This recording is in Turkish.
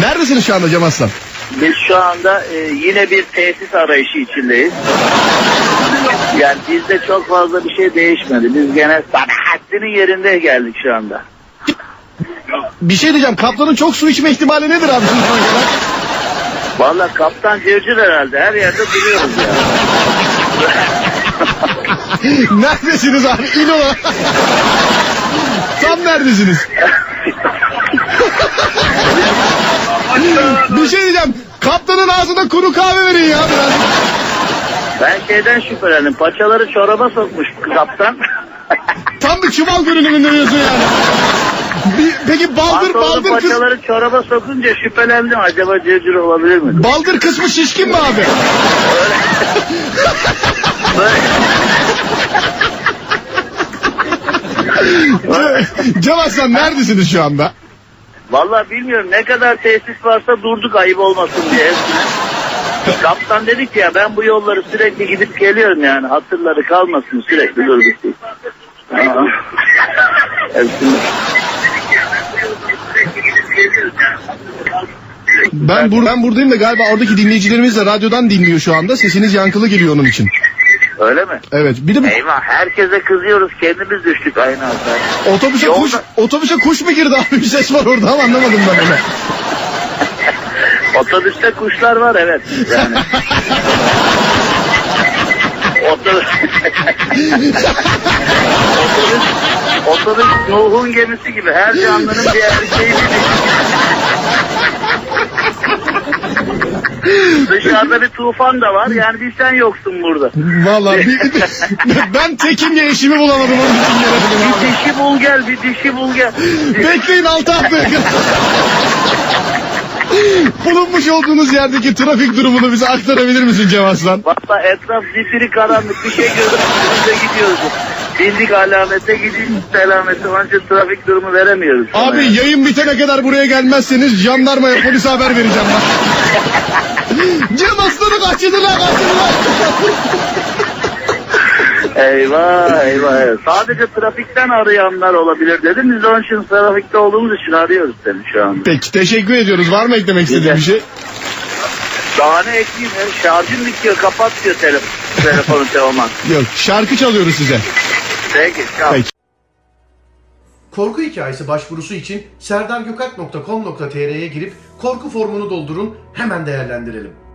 Neredesiniz şu anda Cem Aslan? Biz şu anda e, yine bir tesis arayışı içindeyiz. Yani bizde çok fazla bir şey değişmedi. Biz gene Sabahattin'in yerinde geldik şu anda. Bir şey diyeceğim. Kaplanın çok su içme ihtimali nedir abi? Valla kaptan cırcır herhalde. Her yerde duruyoruz ya. Neredesiniz abi? Ola. Tam neredesiniz? bir şey diyeceğim. Kaptanın ağzına kuru kahve verin ya biraz. Ben şeyden şüphelendim. Paçaları çoraba sokmuş kaptan. Tam bir çuval görünümünde diyorsun yani. Bir, peki baldır Pantolonu baldır kız paçaları çoraba sokunca şüphelendim. Acaba cırcır olabilir mi? baldır kısmı şişkin mi abi? Böyle- Ce- Aslan neredesiniz şu anda? Vallahi bilmiyorum ne kadar tesis varsa durduk ayıp olmasın diye hepsine. Kaptan dedi ki ya ben bu yolları sürekli gidip geliyorum yani hatırları kalmasın sürekli durduk diye. Hepsini. Ben, bur ben buradayım da galiba oradaki dinleyicilerimiz de radyodan dinliyor şu anda. Sesiniz yankılı geliyor onun için. Öyle mi? Evet. Bir de bu Eyvah herkese kızıyoruz kendimiz düştük aynı hataya. otobüse Yolda- kuş otobüse kuş mu girdi abi? Bir ses var orada ama anlamadım ben onu. Otobüste kuşlar var evet. Yani. Otobüs... otobüs, otobüs Nuh'un gemisi gibi her canlının bir erkeği Dışarıda bir tufan da var yani bir sen yoksun burada. Vallahi bir, bir- ben tekim ya eşimi bulamadım onun için gelemedim Bir abi. dişi bul gel bir dişi bul gel. Bekleyin haftaya kadar. Bulunmuş olduğunuz yerdeki trafik durumunu bize aktarabilir misin Cem Aslan? Valla etraf zifiri karanlık bir şey gördük önümüze gidiyoruz. Bildik alamete gidiyoruz selamete onun için trafik durumu veremiyoruz. Abi yani. yayın bitene kadar buraya gelmezseniz jandarmaya polise haber vereceğim ben. Cem Aslan'ı kaçırdılar kaçırdılar. Eyvah eyvah. Sadece trafikten arayanlar olabilir dedim. Biz de onun için trafikte olduğumuz için arıyoruz seni şu anda. Peki teşekkür ediyoruz. Var mı eklemek istediğin bir şey? Daha ne ekleyeyim? ya? Şarjım bitiyor. Kapat diyor telefon, telefonu Teoman. Yok şarkı çalıyoruz size. Peki. Tamam. Peki. Korku hikayesi başvurusu için serdargökalp.com.tr'ye girip korku formunu doldurun hemen değerlendirelim.